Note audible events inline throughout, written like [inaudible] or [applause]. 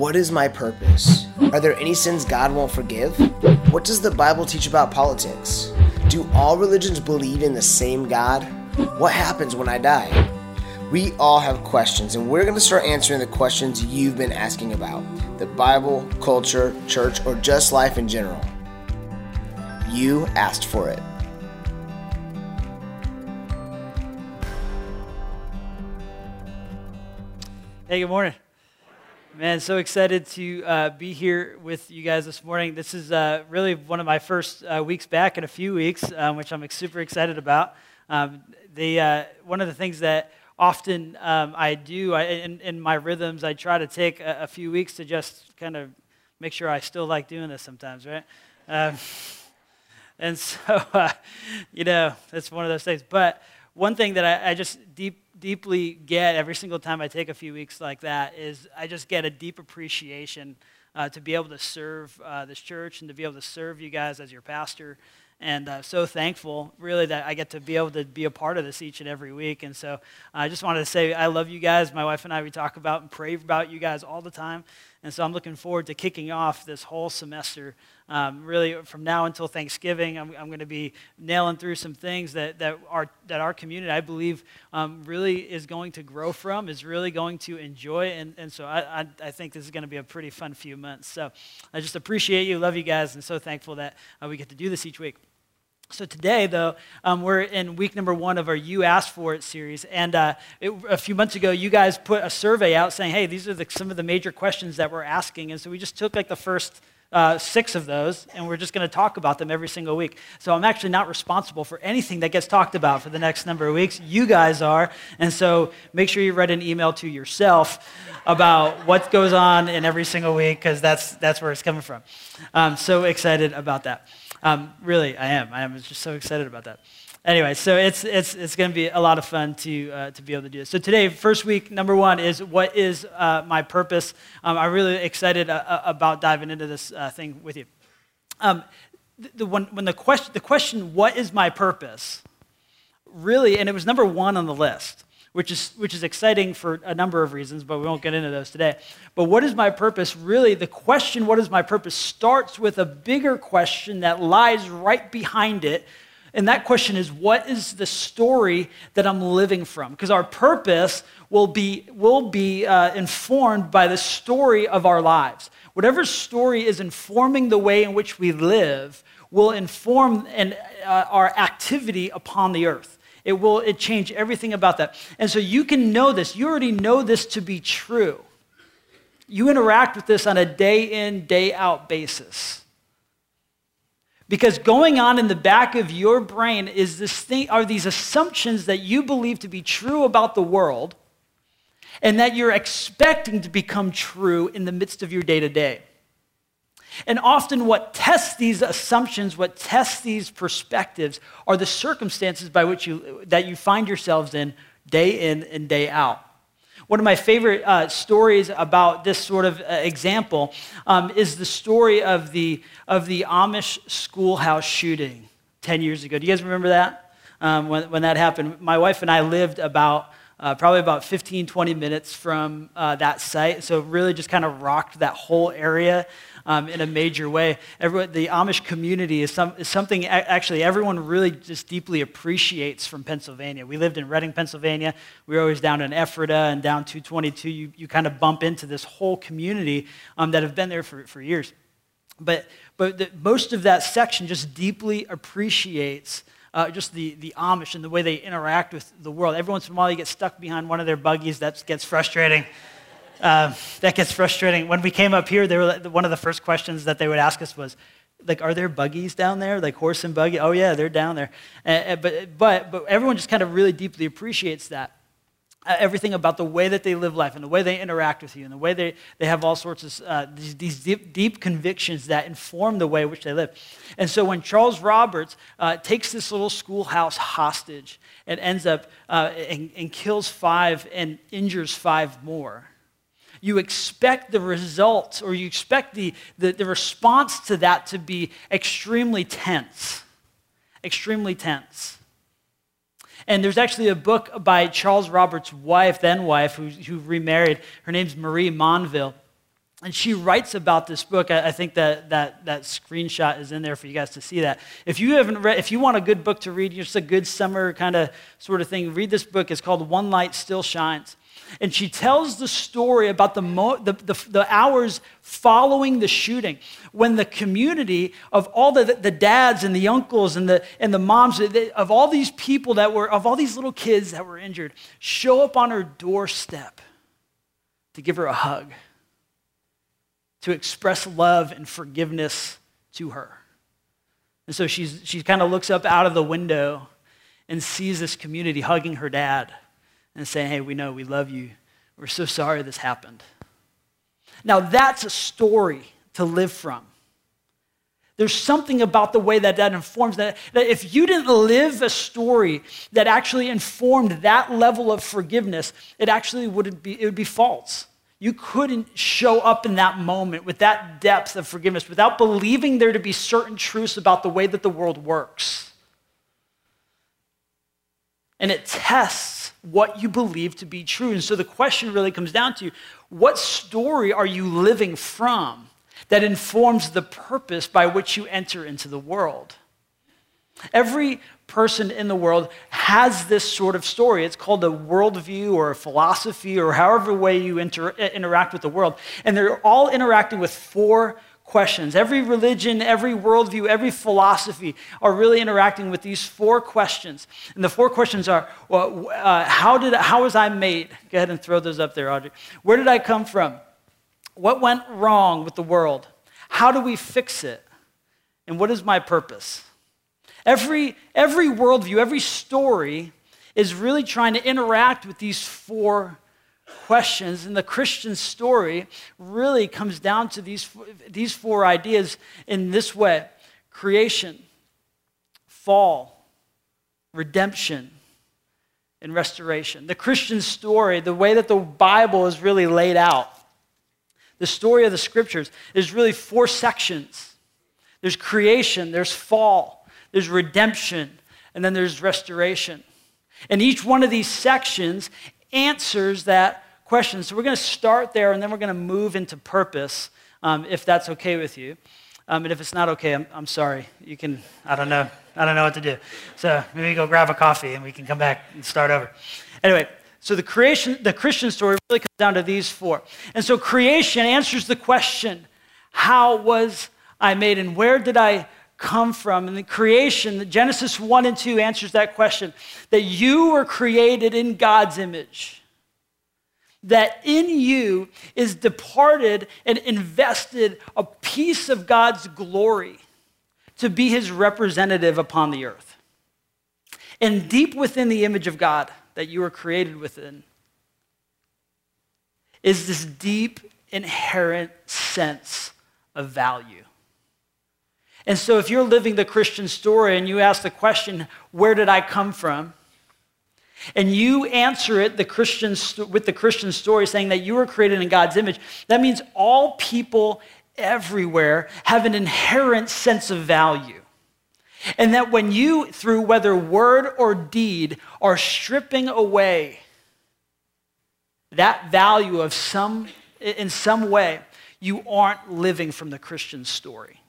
What is my purpose? Are there any sins God won't forgive? What does the Bible teach about politics? Do all religions believe in the same God? What happens when I die? We all have questions, and we're going to start answering the questions you've been asking about the Bible, culture, church, or just life in general. You asked for it. Hey, good morning. Man, so excited to uh, be here with you guys this morning. This is uh, really one of my first uh, weeks back in a few weeks, um, which I'm super excited about. Um, the, uh, one of the things that often um, I do I, in, in, my rhythms, I try to take a, a, few weeks to just kind of make sure I still like doing this sometimes, right? Um, and so, [laughs] uh, you know, it's one of those things. But one thing that I, I just deep, deeply get every single time I take a few weeks like that is I just get a deep appreciation uh, to be able to serve uh, this church and to be able to serve you guys as your pastor. And uh, so thankful really that i get to be able to be a part of this each and every week. And so i just wanted to say i love you guys. My wife and i we talk about and pray about you guys all the time and so i'm looking forward to kicking off this whole semester. Um, really from now until thanksgiving i'm, I'm going to be nailing through some things that, that, our, that our community i believe um, really is going to grow from is really going to enjoy. And, and so I, I, I think this is going to be a pretty fun few months. So i just appreciate you. Love you guys. And so thankful that uh, we get to do this each week so today, though, um, we're in week number one of our You Asked For It series. And uh, it, a few months ago, you guys put a survey out saying, hey, these are the, some of the major questions that we're asking. And so we just took like the first uh, six of those, and we're just going to talk about them every single week. So I'm actually not responsible for anything that gets talked about for the next number of weeks. You guys are. And so make sure you write an email to yourself about what goes on in every single week, because that's, that's where it's coming from. I'm so excited about that. Um, really, I am. I am just so excited about that. Anyway, so it's, it's, it's going to be a lot of fun to, uh, to be able to do this. So today, first week, number one is what is uh, my purpose? Um, I'm really excited uh, uh about diving into this uh, thing with you. Um, the, when, when the, question, the question, what is my purpose, really, and it was number one on the list which is, which is exciting for a number of reasons, but we won't get into those today. But what is my purpose? Really, the question, what is my purpose, starts with a bigger question that lies right behind it. And that question is, what is the story that I'm living from? Because our purpose will be, will be uh, informed by the story of our lives. Whatever story is informing the way in which we live will inform and, uh, our activity upon the earth. It will it change everything about that. And so you can know this. You already know this to be true. You interact with this on a day in, day out basis. Because going on in the back of your brain is this thing, are these assumptions that you believe to be true about the world and that you're expecting to become true in the midst of your day to day. And often, what tests these assumptions, what tests these perspectives, are the circumstances by which you, that you find yourselves in day in and day out. One of my favorite uh, stories about this sort of uh, example um, is the story of the, of the Amish schoolhouse shooting 10 years ago. Do you guys remember that? Um, when, when that happened, my wife and I lived about uh, probably about 15, 20 minutes from uh, that site. So, really just kind of rocked that whole area um, in a major way. Everyone, the Amish community is, some, is something actually everyone really just deeply appreciates from Pennsylvania. We lived in Reading, Pennsylvania. We were always down in Ephrata and down 222. You, you kind of bump into this whole community um, that have been there for, for years. But, but the, most of that section just deeply appreciates uh, just the, the Amish and the way they interact with the world. Every once in a while, you get stuck behind one of their buggies. That gets frustrating. Uh, that gets frustrating. When we came up here, they were, one of the first questions that they would ask us was, like, are there buggies down there? Like horse and buggy? Oh, yeah, they're down there. Uh, but, but, but everyone just kind of really deeply appreciates that. Uh, everything about the way that they live life and the way they interact with you and the way they, they have all sorts of uh, these, these deep, deep, convictions that inform the way in which they live. And so when Charles Roberts uh, takes this little schoolhouse hostage and ends up uh, and, and kills five and injures five more, you expect the results or you expect the, the, the response to that to be extremely tense. Extremely tense. And there's actually a book by Charles Roberts' wife, then wife, who, who remarried. Her name's Marie Monville. And she writes about this book. I, I think that, that that screenshot is in there for you guys to see that. If you haven't read, if you want a good book to read, just a good summer kind of sort of thing, read this book. It's called One Light Still Shines. And she tells the story about the, mo- the, the, the, hours following the shooting when the community of all the, the dads and the uncles and the, and the moms, of all these people that were, of all these little kids that were injured, show up on her doorstep to give her a hug to express love and forgiveness to her. And so she's, she kind of looks up out of the window and sees this community hugging her dad and saying, Hey, we know, we love you. We're so sorry this happened. Now, that's a story to live from. There's something about the way that that informs that, that if you didn't live a story that actually informed that level of forgiveness, it actually wouldn't be, it would be false. You couldn't show up in that moment with that depth of forgiveness without believing there to be certain truths about the way that the world works. And it tests what you believe to be true. And so the question really comes down to what story are you living from that informs the purpose by which you enter into the world? Every person in the world has this sort of story. It's called a worldview or a philosophy or however way you inter- interact with the world. And they're all interacting with four questions. Every religion, every worldview, every philosophy are really interacting with these four questions. And the four questions are well, uh, how, did, how was I made? Go ahead and throw those up there, Audrey. Where did I come from? What went wrong with the world? How do we fix it? And what is my purpose? Every, every worldview, every story is really trying to interact with these four questions. And the Christian story really comes down to these, these four ideas in this way creation, fall, redemption, and restoration. The Christian story, the way that the Bible is really laid out, the story of the scriptures is really four sections there's creation, there's fall, there's redemption, and then there's restoration. And each one of these sections answers that question. So we're going to start there, and then we're going to move into purpose, um, if that's okay with you. Um, and if it's not okay, I'm, I'm sorry. You can, I don't know. I don't know what to do. So maybe go grab a coffee and we can come back and start over. Anyway, so the creation, the Christian story really comes down to these four. And so creation answers the question, how was I made and where did I come from. And the creation, Genesis 1 and 2 answers that question that you were created in God's image. That in you is departed and invested a piece of God's glory to be his representative upon the earth. And deep within the image of God that you were created within is this deep, inherent sense of value. And so, if you're living the Christian story and you ask the question, Where did I come from? and you answer it the Christian, with the Christian story saying that you were created in God's image, that means all people everywhere have an inherent sense of value. And that when you, through whether word or deed, are stripping away that value of some, in some way, you aren't living from the Christian story.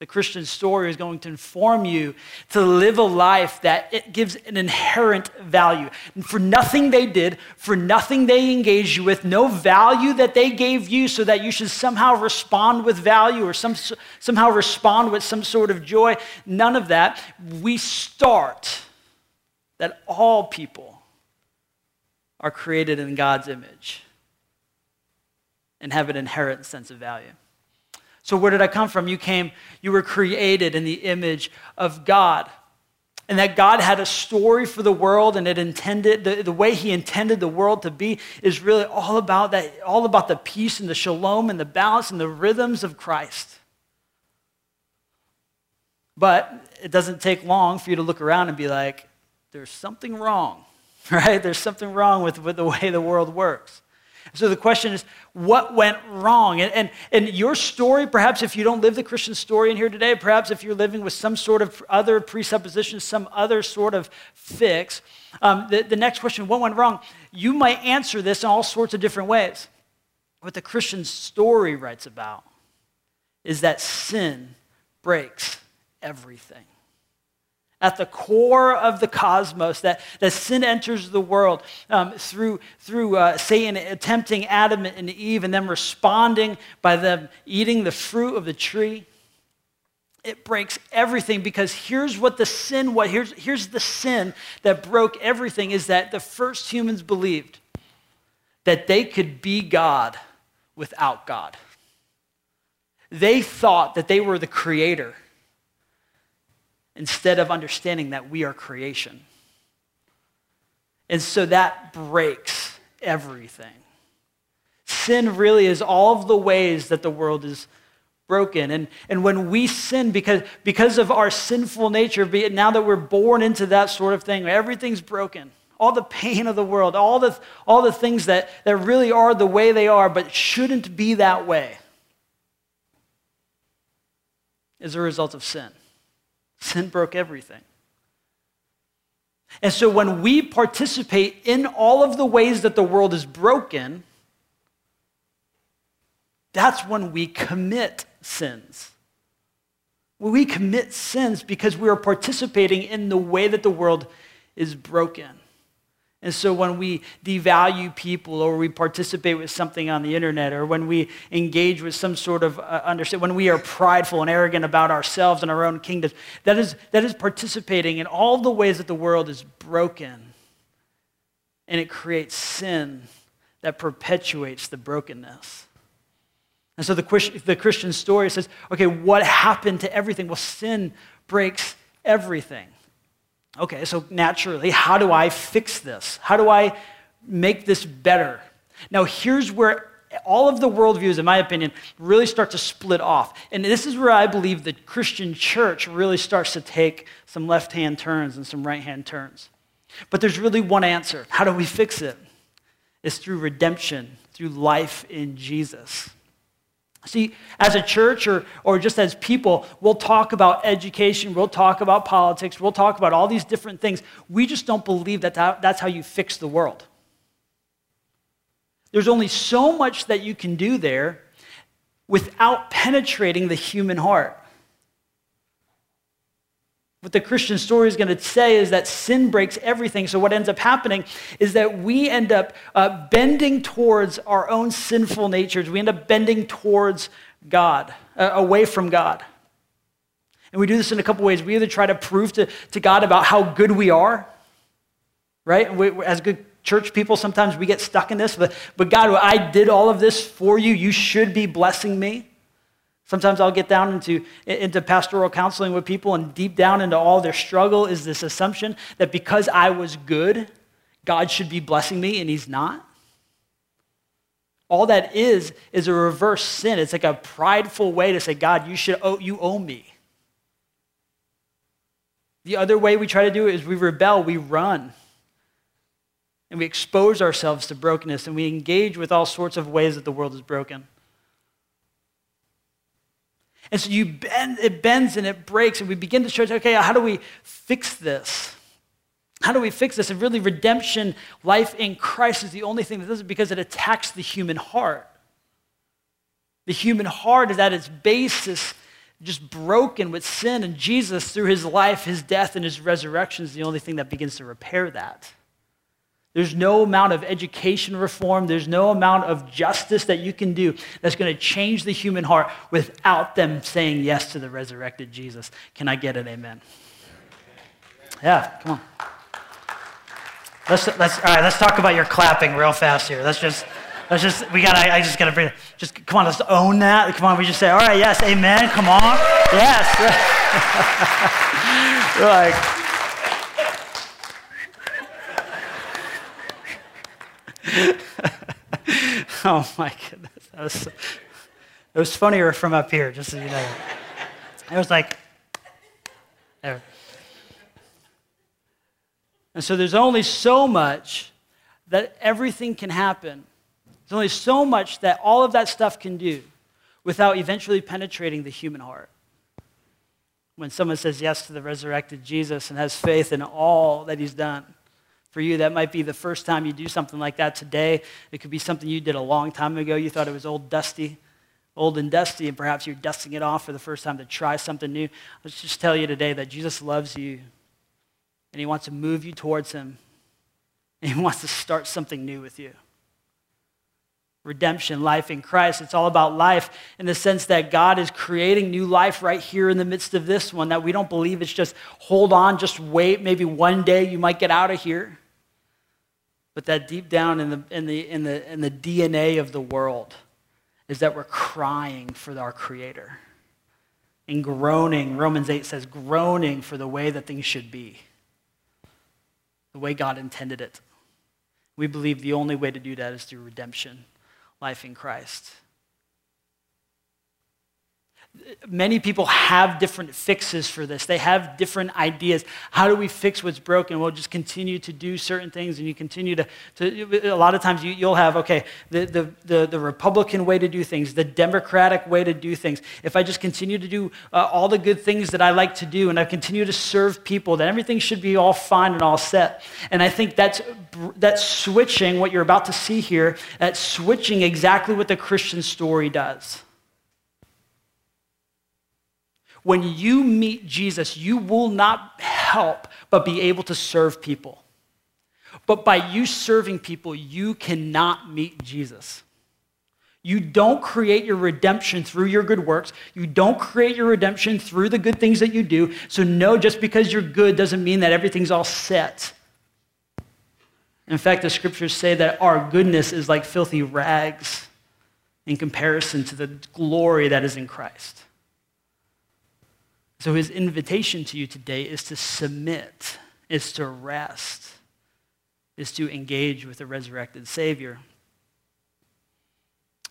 The Christian story is going to inform you to live a life that it gives an inherent value. And for nothing they did, for nothing they engaged you with, no value that they gave you so that you should somehow respond with value or some, somehow respond with some sort of joy, none of that. We start that all people are created in God's image and have an inherent sense of value. So, where did I come from? You came, you were created in the image of God. And that God had a story for the world and it intended, the, the way He intended the world to be is really all about that, all about the peace and the shalom and the balance and the rhythms of Christ. But it doesn't take long for you to look around and be like, there's something wrong, [laughs] right? There's something wrong with, with the way the world works. So the question is, what went wrong? And, and, and your story, perhaps if you don't live the Christian story in here today, perhaps if you're living with some sort of other presupposition, some other sort of fix, um, the, the next question, what went wrong? You might answer this in all sorts of different ways. what the Christian story writes about is that sin breaks everything. At the core of the cosmos, that, that sin enters the world um, through, through uh, Satan attempting Adam and Eve and them responding by them eating the fruit of the tree. It breaks everything because here's what the sin, what here's, here's the sin that broke everything is that the first humans believed that they could be God without God. They thought that they were the creator instead of understanding that we are creation. And so that breaks everything. Sin really is all of the ways that the world is broken. And, and when we sin, because, because of our sinful nature, be it now that we're born into that sort of thing, everything's broken. All the pain of the world, all the, all the things that, that really are the way they are, but shouldn't be that way, is a result of sin. Sin broke everything. And so when we participate in all of the ways that the world is broken, that's when we commit sins. When we commit sins because we are participating in the way that the world is broken. And so when we devalue people or we participate with something on the internet or when we engage with some sort of uh, understand, when we are prideful and arrogant about ourselves and our own kingdoms, that is, that is participating in all the ways that the world is broken. And it creates sin that perpetuates the brokenness. And so the, the Christian story says, okay, what happened to everything? Well, sin breaks everything. Okay, so naturally, how do I fix this? How do I make this better? Now, here's where all of the worldviews, in my opinion, really start to split off. And this is where I believe the Christian church really starts to take some left hand turns and some right hand turns. But there's really one answer. How do we fix it? It's through redemption, through life in Jesus. See, as a church or, or just as people, we'll talk about education, we'll talk about politics, we'll talk about all these different things. We just don't believe that that's how you fix the world. There's only so much that you can do there without penetrating the human heart. What the Christian story is going to say is that sin breaks everything. So, what ends up happening is that we end up uh, bending towards our own sinful natures. We end up bending towards God, uh, away from God. And we do this in a couple ways. We either try to prove to, to God about how good we are, right? We, as good church people, sometimes we get stuck in this, but, but God, I did all of this for you. You should be blessing me. Sometimes I'll get down into, into pastoral counseling with people, and deep down into all their struggle is this assumption that because I was good, God should be blessing me, and He's not. All that is, is a reverse sin. It's like a prideful way to say, God, you, should owe, you owe me. The other way we try to do it is we rebel, we run. And we expose ourselves to brokenness, and we engage with all sorts of ways that the world is broken. And so you bend, it bends and it breaks, and we begin to search, okay, how do we fix this? How do we fix this? And really, redemption, life in Christ is the only thing that does it because it attacks the human heart. The human heart is at its basis just broken with sin, and Jesus, through his life, his death, and his resurrection, is the only thing that begins to repair that. There's no amount of education reform, there's no amount of justice that you can do that's going to change the human heart without them saying yes to the resurrected Jesus. Can I get an amen? Yeah, come on. Let's, let's, all right, let's talk about your clapping real fast here. Let's just, let's just, we got I just got to bring, it. just, come on, let's own that. Come on, we just say, all right, yes, amen, come on. Yes. [laughs] like, [laughs] oh my goodness. That was, it was funnier from up here, just so you know. It was like, there. And so there's only so much that everything can happen. There's only so much that all of that stuff can do without eventually penetrating the human heart. When someone says yes to the resurrected Jesus and has faith in all that he's done, For you, that might be the first time you do something like that today. It could be something you did a long time ago. You thought it was old, dusty, old and dusty, and perhaps you're dusting it off for the first time to try something new. Let's just tell you today that Jesus loves you, and He wants to move you towards Him, and [laughs] He wants to start something new with you redemption, life in Christ. It's all about life in the sense that God is creating new life right here in the midst of this one, that we don't believe it's just hold on, just wait, maybe one day you might get out of here. But that deep down in the, in the, in the, in the DNA of the world is that we're crying for our Creator. And groaning, Romans 8 says, groaning for the way that things should be, the way God intended it. We believe the only way to do that is through redemption life in Christ. Many people have different fixes for this. They have different ideas. How do we fix what's broken? We'll just continue to do certain things, and you continue to. to a lot of times, you, will have, okay, the, the, the, the, Republican way to do things, the Democratic way to do things. If I just continue to do uh, all the good things that I like to do, and I continue to serve people, then everything should be all fine and all set. And I think that's, that's switching, what you're about to see here, that's switching exactly what the Christian story does. When you meet Jesus, you will not help but be able to serve people. But by you serving people, you cannot meet Jesus. You don't create your redemption through your good works. You don't create your redemption through the good things that you do. So, no, just because you're good doesn't mean that everything's all set. In fact, the scriptures say that our goodness is like filthy rags in comparison to the glory that is in Christ. So his invitation to you today is to submit, is to rest, is to engage with the resurrected Savior.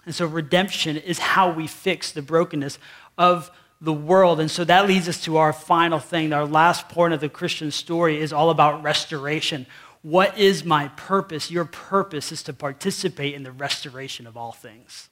And so redemption is how we fix the brokenness of the world. And so that leads us to our final thing. Our last point of the Christian story is all about restoration. What is my purpose? Your purpose is to participate in the restoration of all things.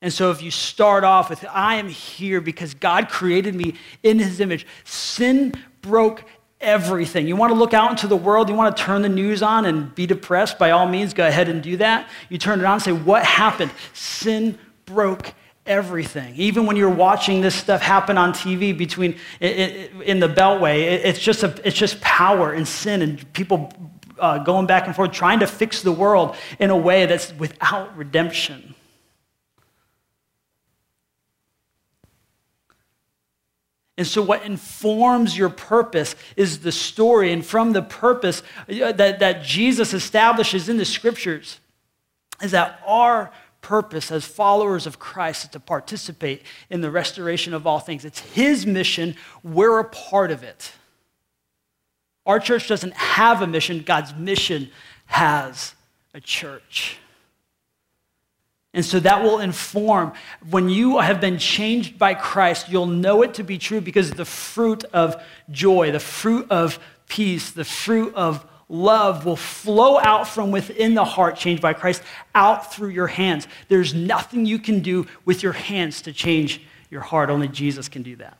And so, if you start off with, I am here because God created me in his image, sin broke everything. You want to look out into the world, you want to turn the news on and be depressed, by all means, go ahead and do that. You turn it on and say, What happened? Sin broke everything. Even when you're watching this stuff happen on TV between in the Beltway, it's just, a, it's just power and sin and people uh, going back and forth trying to fix the world in a way that's without redemption. And so, what informs your purpose is the story. And from the purpose uh, that, that Jesus establishes in the scriptures, is that our purpose as followers of Christ is to participate in the restoration of all things. It's His mission, we're a part of it. Our church doesn't have a mission, God's mission has a church. And so that will inform. When you have been changed by Christ, you'll know it to be true because the fruit of joy, the fruit of peace, the fruit of love will flow out from within the heart changed by Christ out through your hands. There's nothing you can do with your hands to change your heart. Only Jesus can do that.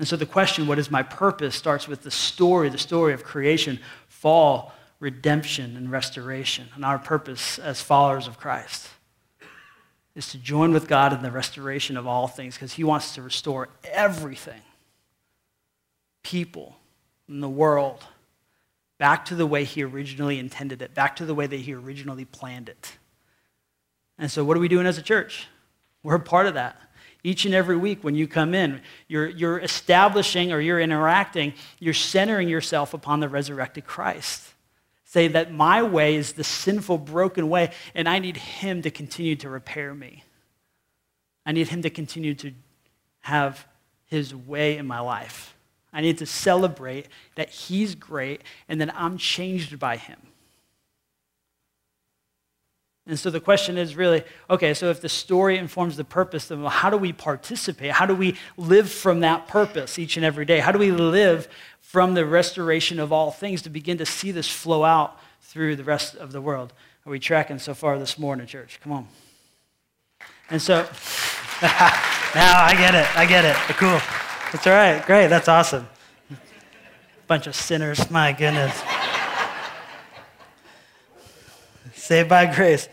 And so the question, what is my purpose, starts with the story, the story of creation, fall, redemption and restoration. And our purpose as followers of Christ is to join with God in the restoration of all things because He wants to restore everything people in the world back to the way He originally intended it, back to the way that He originally planned it. And so, what are we doing as a church? We're a part of that. Each and every week when you come in, you're, you're establishing or you're interacting, you're centering yourself upon the resurrected Christ. Say that my way is the sinful, broken way, and I need Him to continue to repair me. I need Him to continue to have His way in my life. I need to celebrate that He's great and that I'm changed by Him. And so the question is really okay, so if the story informs the purpose, then how do we participate? How do we live from that purpose each and every day? How do we live from the restoration of all things to begin to see this flow out through the rest of the world. Are we tracking so far this morning, church? Come on. And so, [laughs] now I get it. I get it. Cool. That's all right. Great. That's awesome. Bunch of sinners, my goodness. Saved by grace.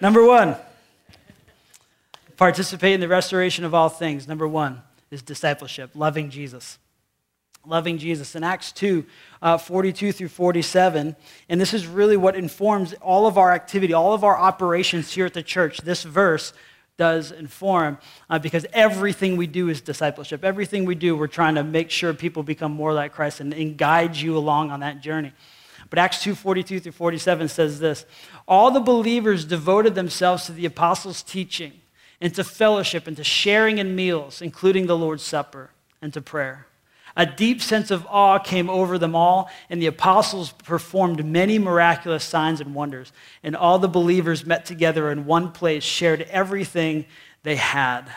Number one, participate in the restoration of all things. Number one is discipleship, loving Jesus. Loving Jesus. In Acts 2, uh, 42 through 47, and this is really what informs all of our activity, all of our operations here at the church. This verse does inform uh, because everything we do is discipleship. Everything we do, we're trying to make sure people become more like Christ and, and guide you along on that journey. But Acts 2 42 through 47 says this All the believers devoted themselves to the apostles' teaching, and to fellowship, and to sharing in meals, including the Lord's Supper, and to prayer. A deep sense of awe came over them all, and the apostles performed many miraculous signs and wonders. And all the believers met together in one place, shared everything they had.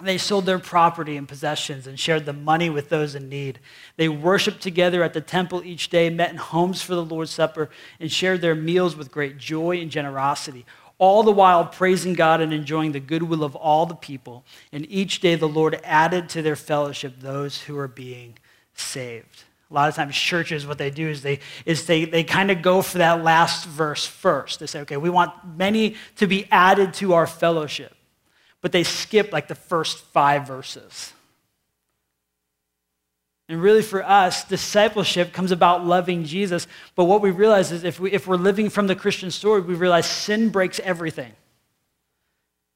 They sold their property and possessions and shared the money with those in need. They worshiped together at the temple each day, met in homes for the Lord's Supper, and shared their meals with great joy and generosity all the while praising God and enjoying the goodwill of all the people. And each day the Lord added to their fellowship those who are being saved. A lot of times churches, what they do is they, is they, they kind of go for that last verse first. They say, okay, we want many to be added to our fellowship. But they skip like the first five verses. And really, for us, discipleship comes about loving Jesus. But what we realize is if, we, if we're living from the Christian story, we realize sin breaks everything.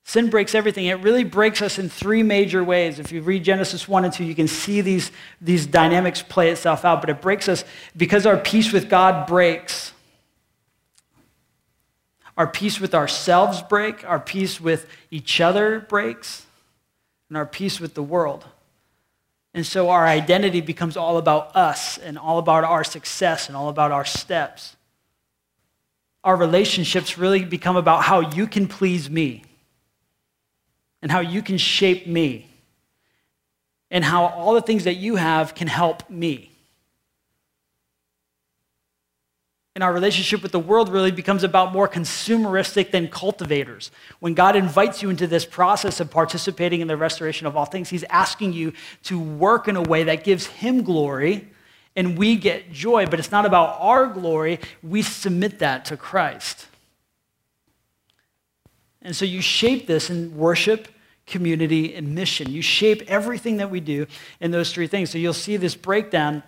Sin breaks everything. It really breaks us in three major ways. If you read Genesis 1 and 2, you can see these, these dynamics play itself out. But it breaks us because our peace with God breaks. Our peace with ourselves break, our peace with each other breaks, and our peace with the world. And so our identity becomes all about us and all about our success and all about our steps. Our relationships really become about how you can please me and how you can shape me and how all the things that you have can help me. And our relationship with the world really becomes about more consumeristic than cultivators. When God invites you into this process of participating in the restoration of all things, He's asking you to work in a way that gives Him glory and we get joy. But it's not about our glory, we submit that to Christ. And so you shape this in worship, community, and mission. You shape everything that we do in those three things. So you'll see this breakdown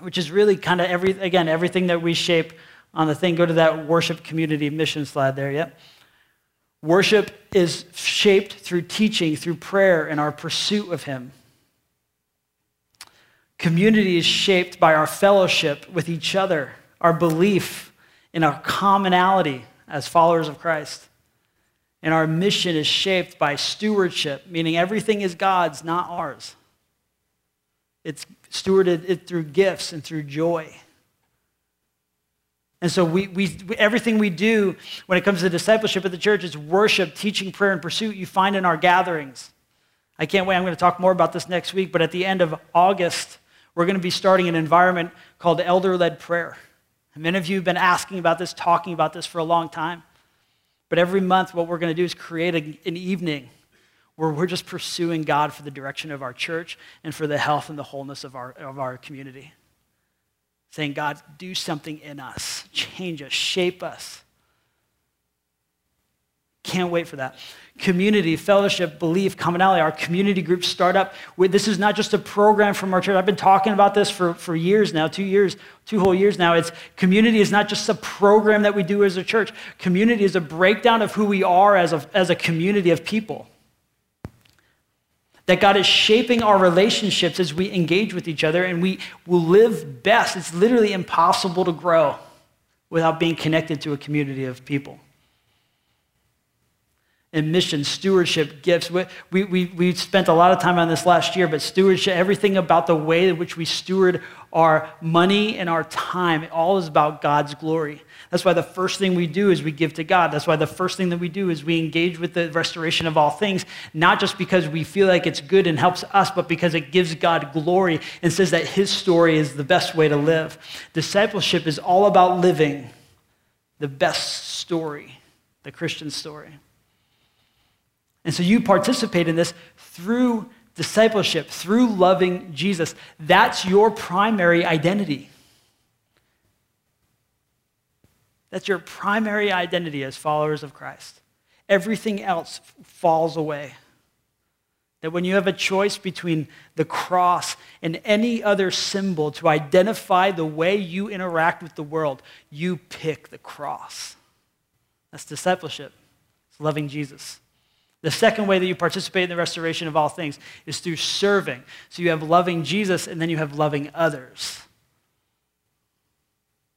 which is really kind of every again everything that we shape on the thing. Go to that worship community mission slide there. Yep. Worship is shaped through teaching, through prayer, and our pursuit of Him. Community is shaped by our fellowship with each other, our belief in our commonality as followers of Christ. And our mission is shaped by stewardship, meaning everything is God's, not ours. It's stewarded it through gifts and through joy. And so we, we, everything we do when it comes to discipleship at the church is worship, teaching, prayer, and pursuit you find in our gatherings. I can't wait. I'm going to talk more about this next week, but at the end of August, we're going to be starting an environment called elder led prayer. And many of you have been asking about this, talking about this for a long time. But every month, what we're going to do is create a, an evening where we're just pursuing God for the direction of our church and for the health and the wholeness of our, of our community. Saying, God, do something in us, change us, shape us. Can't wait for that. Community, fellowship, belief, commonality, our community group startup. This is not just a program from our church. I've been talking about this for, for years now, two years, two whole years now. It's community is not just a program that we do as a church. Community is a breakdown of who we are as a, as a community of people. That God is shaping our relationships as we engage with each other and we will live best. It's literally impossible to grow without being connected to a community of people. And mission, stewardship, gifts. We, we, we spent a lot of time on this last year, but stewardship, everything about the way in which we steward our money and our time, it all is about God's glory. That's why the first thing we do is we give to God. That's why the first thing that we do is we engage with the restoration of all things, not just because we feel like it's good and helps us, but because it gives God glory and says that His story is the best way to live. Discipleship is all about living the best story, the Christian story. And so you participate in this through discipleship, through loving Jesus. That's your primary identity. That's your primary identity as followers of Christ. Everything else falls away. That when you have a choice between the cross and any other symbol to identify the way you interact with the world, you pick the cross. That's discipleship, it's loving Jesus. The second way that you participate in the restoration of all things is through serving. So you have loving Jesus and then you have loving others.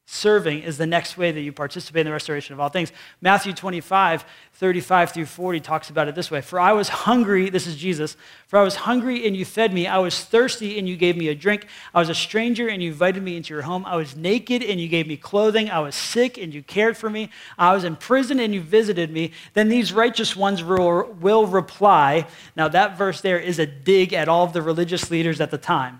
Serving is the next way that you participate in the restoration of all things. Matthew 25, 35 through 40 talks about it this way For I was hungry, this is Jesus, for I was hungry and you fed me. I was thirsty and you gave me a drink. I was a stranger and you invited me into your home. I was naked and you gave me clothing. I was sick and you cared for me. I was in prison and you visited me. Then these righteous ones will, reply. Now, that verse there is a dig at all of the religious leaders at the time.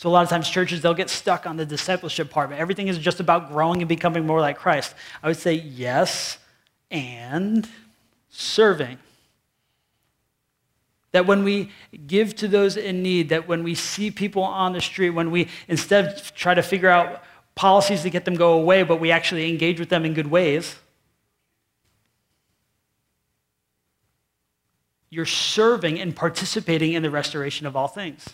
So a lot of times churches, they'll get stuck on the discipleship part, but everything is just about growing and becoming more like Christ. I would say yes, and serving. That when we give to those in need, that when we see people on the street, when we instead try to figure out policies to get them go away, but we actually engage with them in good ways, you're serving and participating in the restoration of all things.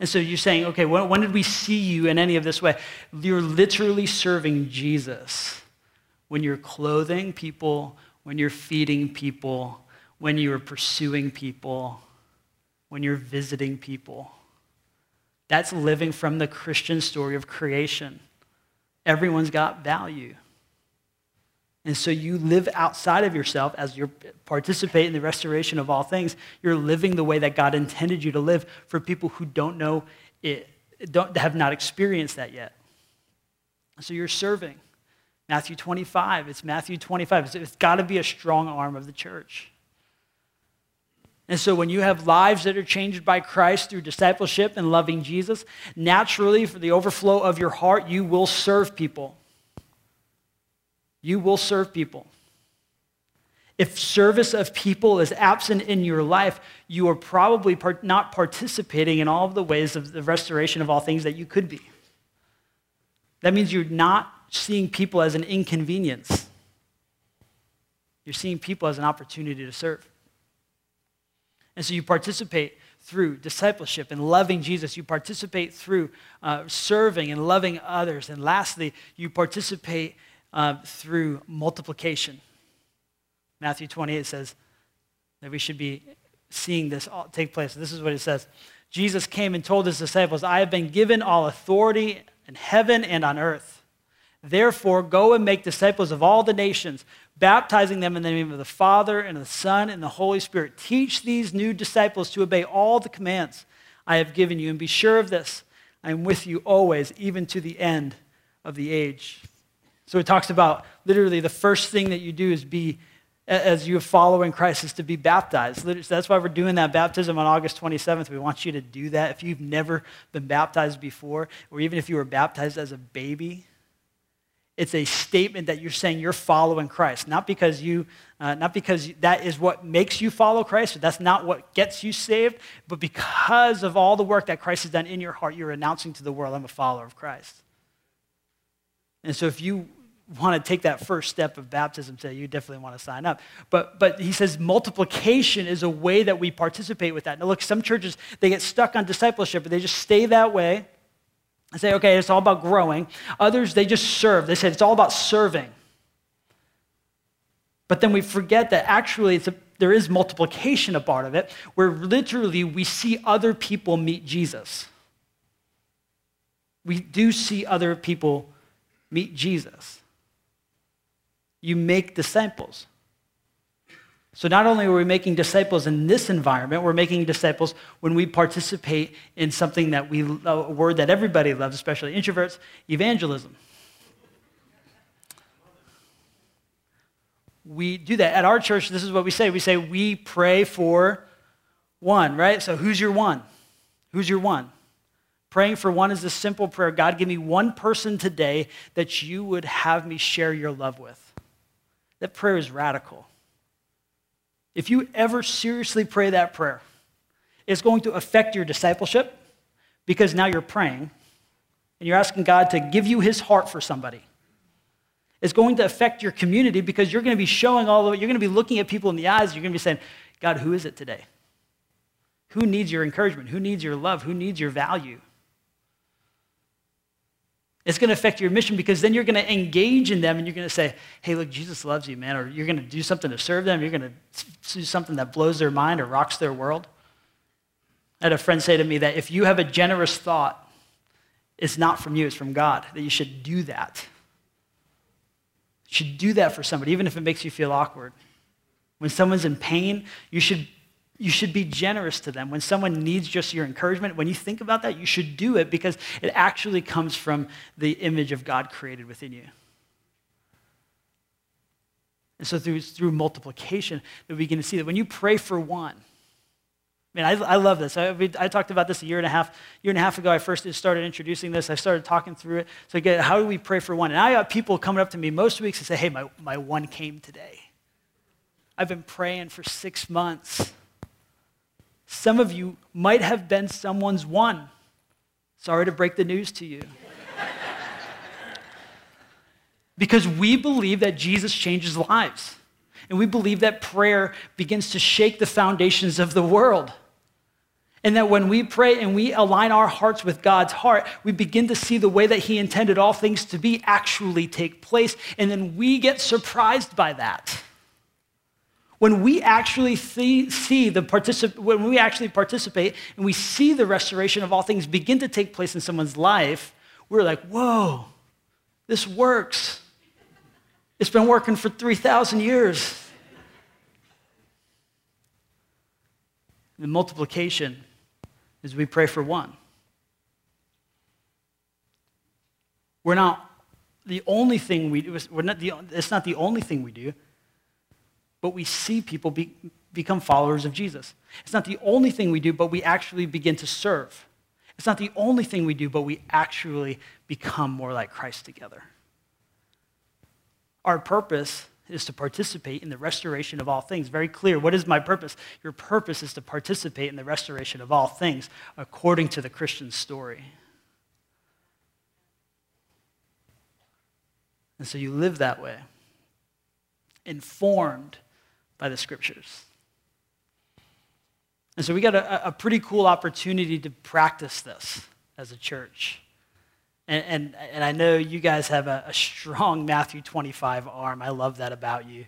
And so you're saying, okay, when, when, did we see you in any of this way? You're literally serving Jesus when you're clothing people, when you're feeding people, when you're pursuing people, when you're visiting people. That's living from the Christian story of creation. Everyone's got value. And so you live outside of yourself as you participate in the restoration of all things. You're living the way that God intended you to live for people who don't know it, don't, have not experienced that yet. So you're serving. Matthew 25, it's Matthew 25. it's, it's got to be a strong arm of the church. And so, when you have lives that are changed by Christ through discipleship and loving Jesus, naturally, for the overflow of your heart, you will serve people you will serve people. If service of people is absent in your life, you are probably part- not participating in all of the ways of the restoration of all things that you could be. That means you're not seeing people as an inconvenience. You're seeing people as an opportunity to serve. And so you participate through discipleship and loving Jesus. You participate through uh, serving and loving others. And lastly, you participate uh, through multiplication. Matthew 28 says that we should be seeing this all take place. This is what it says Jesus came and told his disciples, I have been given all authority in heaven and on earth. Therefore, go and make disciples of all the nations, baptizing them in the name of the Father and the Son and the Holy Spirit. Teach these new disciples to obey all the commands I have given you, and be sure of this I am with you always, even to the end of the age. So it talks about literally the first thing that you do is be, as you follow in Christ, is to be baptized. That's why we're doing that baptism on August 27th. We want you to do that. If you've never been baptized before, or even if you were baptized as a baby, it's a statement that you're saying you're following Christ, not because you, uh, not because that is what makes you follow Christ, or that's not what gets you saved, but because of all the work that Christ has done in your heart, you're announcing to the world, I'm a follower of Christ. And so if you want to take that first step of baptism today, you definitely want to sign up. But, but he says multiplication is a way that we participate with that. Now, look, some churches, they get stuck on discipleship, but they just stay that way and say, okay, it's all about growing. Others, they just serve. They say it's all about serving. But then we forget that actually a, there is multiplication a part of it, where literally we see other people meet Jesus. We do see other people meet Jesus you make disciples. So not only are we making disciples in this environment, we're making disciples when we participate in something that we a word that everybody loves, especially introverts, evangelism. We do that. At our church, this is what we say. We say we pray for one, right? So who's your one? Who's your one? Praying for one is a simple prayer. God, give me one person today that you would have me share your love with. That prayer is radical. If you ever seriously pray that prayer, it's going to affect your discipleship because now you're praying and you're asking God to give you his heart for somebody. It's going to affect your community because you're going to be showing all of it. You're going to be looking at people in the eyes. You're going to be saying, God, who is it today? Who needs your encouragement? Who needs your love? Who needs your value? It's going to affect your mission because then you're going to engage in them and you're going to say, hey, look, Jesus loves you, man. Or you're going to do something to serve them. You're going to do something that blows their mind or rocks their world. I had a friend say to me that if you have a generous thought, it's not from you, it's from God, that you should do that. You should do that for somebody, even if it makes you feel awkward. When someone's in pain, you should you should be generous to them. When someone needs just your encouragement, when you think about that, you should do it because it actually comes from the image of God created within you. And so through, through multiplication that we to see that when you pray for one, I mean, I, I love this. I, I, talked about this a year and a half, year and a half ago. I first started introducing this. I started talking through it. So again, how do we pray for one? And I got people coming up to me most weeks and say, hey, my, my one came today. I've been praying for six months. Some of you might have been someone's one. Sorry to break the news to you. because we believe that Jesus changes lives. And we believe that prayer begins to shake the foundations of the world. And that when we pray and we align our hearts with God's heart, we begin to see the way that He intended all things to be actually take place. And then we get surprised by that. When we actually see, see the particip- when we actually participate and we see the restoration of all things begin to take place in someone's life, we're like, whoa, this works. It's been working for 3,000 years. The multiplication is we pray for one. We're not the only thing we do, not the, it's not the only thing we do but we see people be, become followers of Jesus. It's not the only thing we do, but we actually begin to serve. It's not the only thing we do, but we actually become more like Christ together. Our purpose is to participate in the restoration of all things. Very clear. What is my purpose? Your purpose is to participate in the restoration of all things according to the Christian story. And so you live that way, informed by the scriptures. And so we got a, a pretty cool opportunity to practice this as a church. And, and, and I know you guys have a, a strong [laughs] Matthew 25 arm. I love that about you.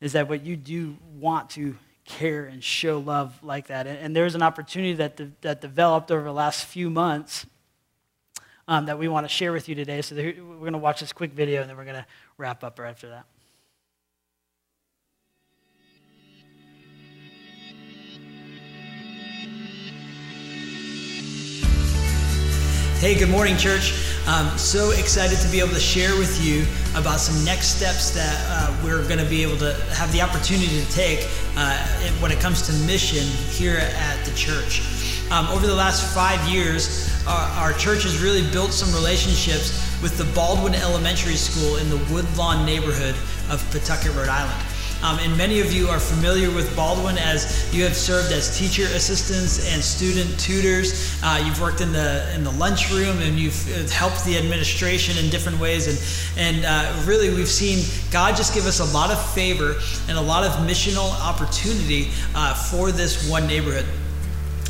Is that what you do want to care and show love like that? And, and there's an opportunity that, de- that developed over the last few months um, that we want to share with you today. So we're going to watch this quick video and then we're going to wrap up right after that. Hey, good morning, church. Um, so excited to be able to share with you about some next steps that uh, we're going to be able to have the opportunity to take uh, when it comes to mission here at the church. Um, over the last five years, our, our, church has really built some relationships with the Baldwin Elementary School in the Woodlawn neighborhood of Pawtucket, Rhode Island. Um, and many of you are familiar with Baldwin as you have served as teacher assistants and student tutors. Uh, you've worked in the in the lunchroom and you've uh, helped the administration in different ways. And and uh, really, we've seen God just give us a lot of favor and a lot of missional opportunity uh, for this one neighborhood.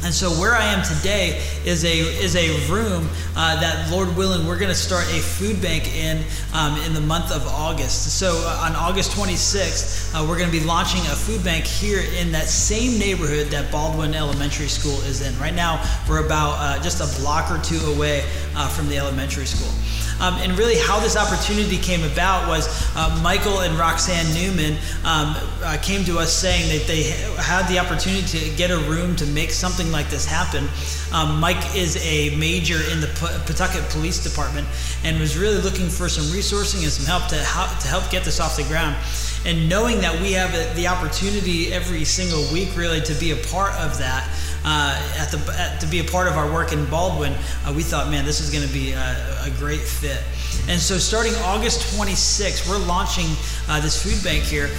And so where I am today is a is a room uh, that Lord willing we're going to start a food bank in um, in the month of August. So uh, on August 26th, uh, we're going to be launching a food bank here in that same neighborhood that Baldwin Elementary School is in. Right now, we're about uh, just a block or two away uh, from the elementary school. Um, and really, how this opportunity came about was uh, Michael and Roxanne Newman um, uh, came to us saying that they had the opportunity to get a room to make something like this happen. Um, Mike is a major in the Pawtucket Police Department and was really looking for some resourcing and some help to, help to help get this off the ground. And knowing that we have the opportunity every single week, really, to be a part of that, at the at, to be a part of our work in Baldwin, uh, we thought, man, this is going to be a, a, great fit. And so, starting August 26th, we're launching uh, this food bank here,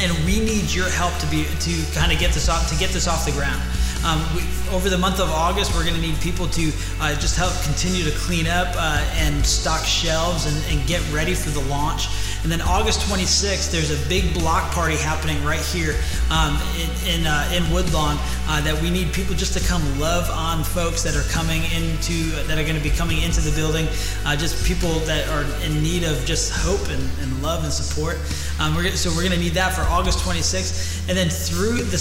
and we need your help to be to kind of get this off to get this off the ground. Um, we, over the month of August, we're going to need people to uh, just help continue to clean up uh, and stock shelves and, and, get ready for the launch. And then August 26th, there's a big block party happening right here um, in in, uh, in Woodlawn uh, that we need people just to come love on folks that are coming into that are going to be coming into the building. Uh, just people that are in need of just hope and, and love and support. Um, we're, so we're going to need that for August 26th, and then through the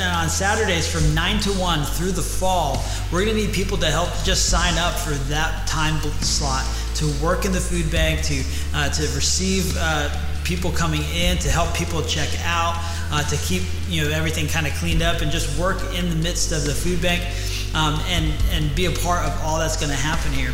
uh, on Saturdays from 9 to 1 through the fall, we're going to need people to help just sign up for that time slot to work in the food bank, to uh, to receive uh, people coming in, to help people check out, uh, to keep you know everything kind of cleaned up, and just work in the midst of the food bank, um, and and be a part of all that's going to happen here.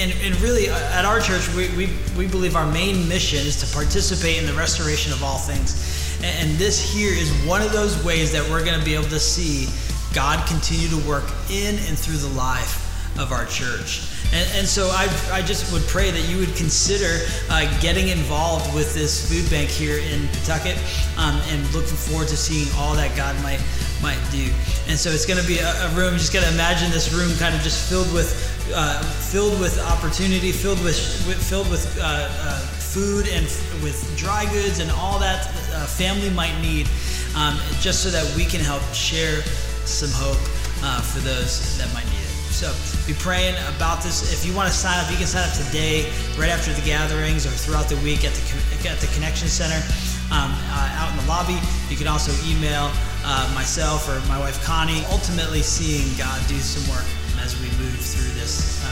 And, and, really, uh, at our church, we, we, we believe our main mission is to participate in the restoration of all things. And, and this here is one of those ways that we're going to be able to see God continue to work in and through the life of our church. And, and so I, I just would pray that you would consider uh, getting involved with this food bank here in Pawtucket um, and looking forward to seeing all that God might might do. And so it's going to be a, a room. Just got to imagine this room kind of just filled with uh, filled with opportunity, filled with, filled with uh, uh, food and with dry goods and all that uh, family might need, um, just so that we can help share some hope uh, for those that might need it. So be praying about this. If you want to sign up, you can sign up today, right after the gatherings, or throughout the week at the at the Connection Center um, uh, out in the lobby. You can also email uh, myself or my wife Connie. Ultimately, seeing God do some work as we move through this